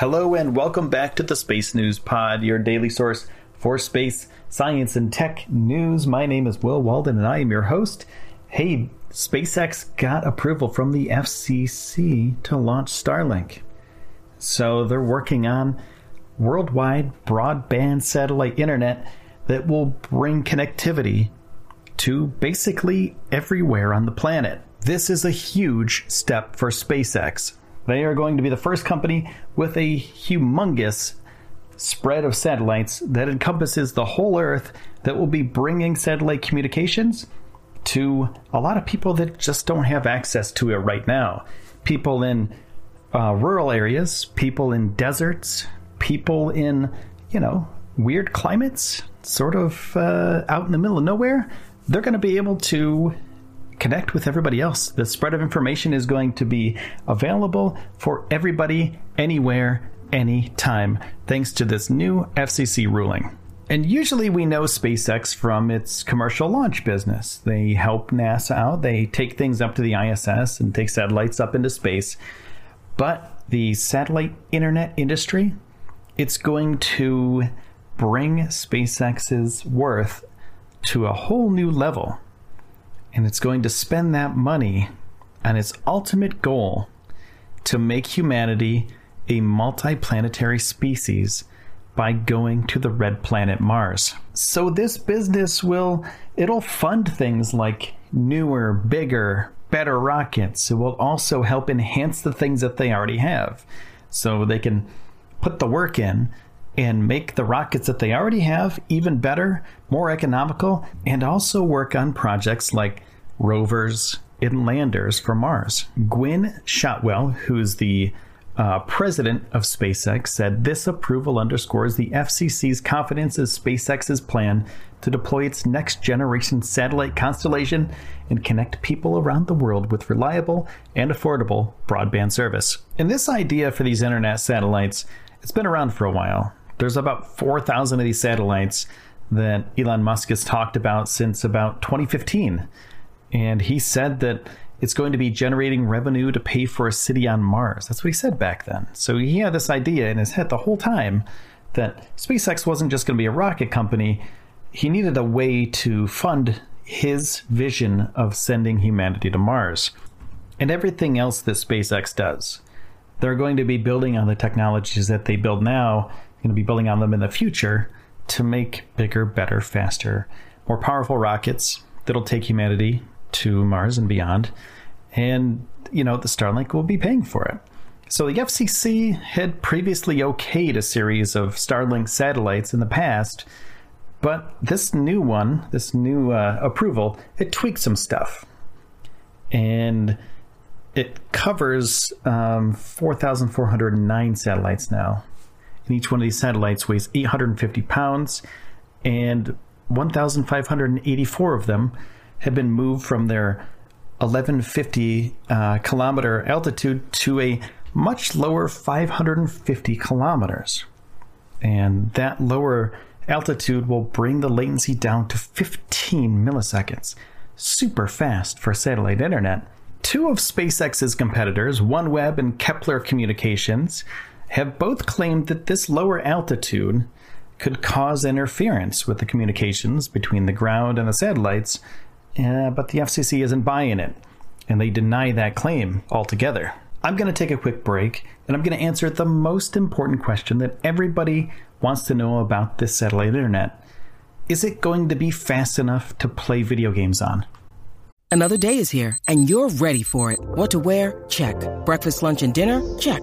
Hello and welcome back to the Space News Pod, your daily source for space, science, and tech news. My name is Will Walden and I am your host. Hey, SpaceX got approval from the FCC to launch Starlink. So they're working on worldwide broadband satellite internet that will bring connectivity to basically everywhere on the planet. This is a huge step for SpaceX. They are going to be the first company with a humongous spread of satellites that encompasses the whole Earth that will be bringing satellite communications to a lot of people that just don't have access to it right now. People in uh, rural areas, people in deserts, people in, you know, weird climates, sort of uh, out in the middle of nowhere. They're going to be able to connect with everybody else. The spread of information is going to be available for everybody, anywhere, anytime, thanks to this new FCC ruling. And usually we know SpaceX from its commercial launch business. They help NASA out, they take things up to the ISS and take satellites up into space. But the satellite internet industry, it's going to bring SpaceX's worth to a whole new level and it's going to spend that money on its ultimate goal to make humanity a multiplanetary species by going to the red planet Mars. So this business will it'll fund things like newer, bigger, better rockets. It will also help enhance the things that they already have. So they can put the work in and make the rockets that they already have even better, more economical, and also work on projects like rovers and landers for Mars. Gwynne Shotwell, who's the uh, president of SpaceX, said this approval underscores the FCC's confidence in SpaceX's plan to deploy its next generation satellite constellation and connect people around the world with reliable and affordable broadband service. And this idea for these internet satellites, it's been around for a while. There's about 4,000 of these satellites that Elon Musk has talked about since about 2015. And he said that it's going to be generating revenue to pay for a city on Mars. That's what he said back then. So he had this idea in his head the whole time that SpaceX wasn't just going to be a rocket company. He needed a way to fund his vision of sending humanity to Mars and everything else that SpaceX does. They're going to be building on the technologies that they build now, going to be building on them in the future to make bigger, better, faster, more powerful rockets that'll take humanity to Mars and beyond. And, you know, the Starlink will be paying for it. So the FCC had previously okayed a series of Starlink satellites in the past, but this new one, this new uh, approval, it tweaked some stuff. And it covers um, 4,409 satellites now. And each one of these satellites weighs 850 pounds, and 1,584 of them have been moved from their 1150 uh, kilometer altitude to a much lower 550 kilometers. And that lower altitude will bring the latency down to 15 milliseconds. Super fast for satellite internet. Two of SpaceX's competitors, OneWeb and Kepler Communications, have both claimed that this lower altitude could cause interference with the communications between the ground and the satellites, uh, but the FCC isn't buying it, and they deny that claim altogether. I'm going to take a quick break, and I'm going to answer the most important question that everybody wants to know about this satellite internet. Is it going to be fast enough to play video games on? Another day is here, and you're ready for it. What to wear? Check. Breakfast, lunch, and dinner? Check.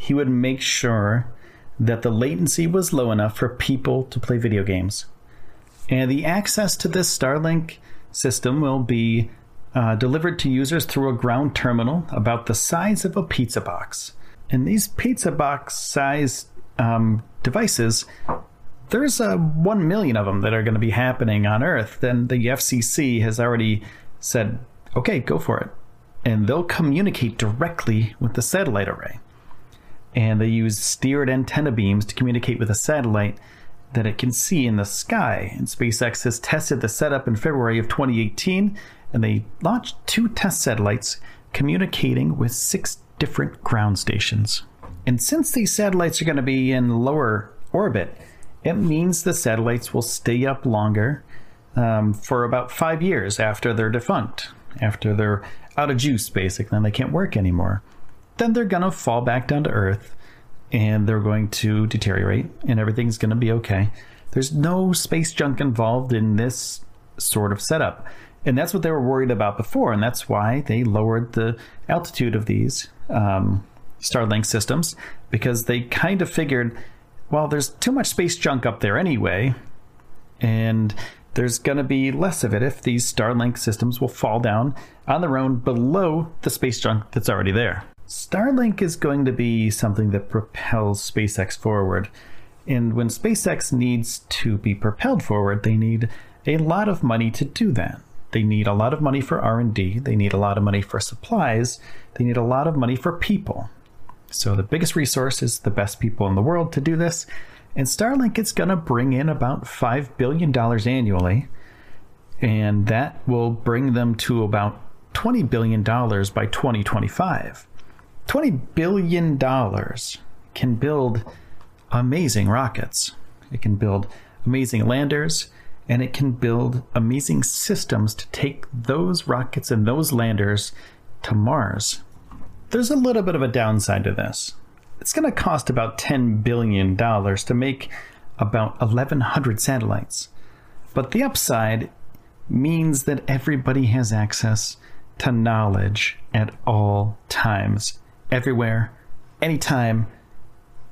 he would make sure that the latency was low enough for people to play video games. And the access to this Starlink system will be uh, delivered to users through a ground terminal about the size of a pizza box. And these pizza box size um, devices, there's uh, 1 million of them that are going to be happening on Earth. Then the FCC has already said, okay, go for it. And they'll communicate directly with the satellite array. And they use steered antenna beams to communicate with a satellite that it can see in the sky. And SpaceX has tested the setup in February of 2018 and they launched two test satellites communicating with six different ground stations. And since these satellites are going to be in lower orbit, it means the satellites will stay up longer um, for about five years after they're defunct, after they're out of juice, basically, and they can't work anymore. Then they're going to fall back down to Earth and they're going to deteriorate and everything's going to be okay. There's no space junk involved in this sort of setup. And that's what they were worried about before, and that's why they lowered the altitude of these um, Starlink systems because they kind of figured, well, there's too much space junk up there anyway, and there's going to be less of it if these Starlink systems will fall down on their own below the space junk that's already there. Starlink is going to be something that propels SpaceX forward. And when SpaceX needs to be propelled forward, they need a lot of money to do that. They need a lot of money for R&D, they need a lot of money for supplies, they need a lot of money for people. So the biggest resource is the best people in the world to do this, and Starlink is going to bring in about 5 billion dollars annually, and that will bring them to about 20 billion dollars by 2025. 20 billion dollars can build amazing rockets. It can build amazing landers and it can build amazing systems to take those rockets and those landers to Mars. There's a little bit of a downside to this. It's going to cost about $10 billion to make about 1,100 satellites. But the upside means that everybody has access to knowledge at all times, everywhere, anytime,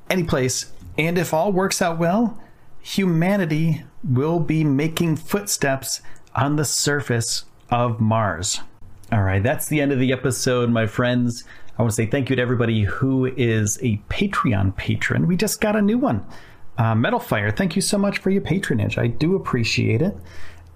any place. And if all works out well, humanity will be making footsteps on the surface of Mars. All right, that's the end of the episode, my friends. I want to say thank you to everybody who is a Patreon patron. We just got a new one. Uh, Metal Fire, thank you so much for your patronage. I do appreciate it.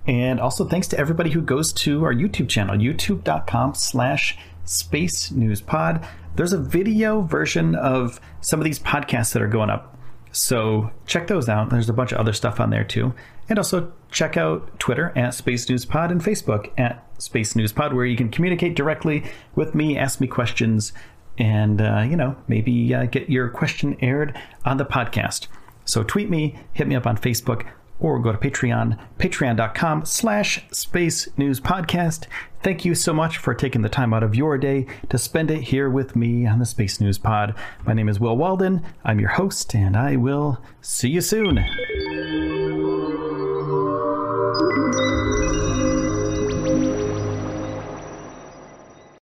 And also thanks to everybody who goes to our YouTube channel, youtube.com slash space news pod. There's a video version of some of these podcasts that are going up so check those out. There's a bunch of other stuff on there too. And also check out Twitter at Space News Pod and Facebook at Space News Pod, where you can communicate directly with me, ask me questions, and uh, you know maybe uh, get your question aired on the podcast. So tweet me, hit me up on Facebook, or go to Patreon, patreon.com slash space news podcast. Thank you so much for taking the time out of your day to spend it here with me on the Space News Pod. My name is Will Walden. I'm your host, and I will see you soon.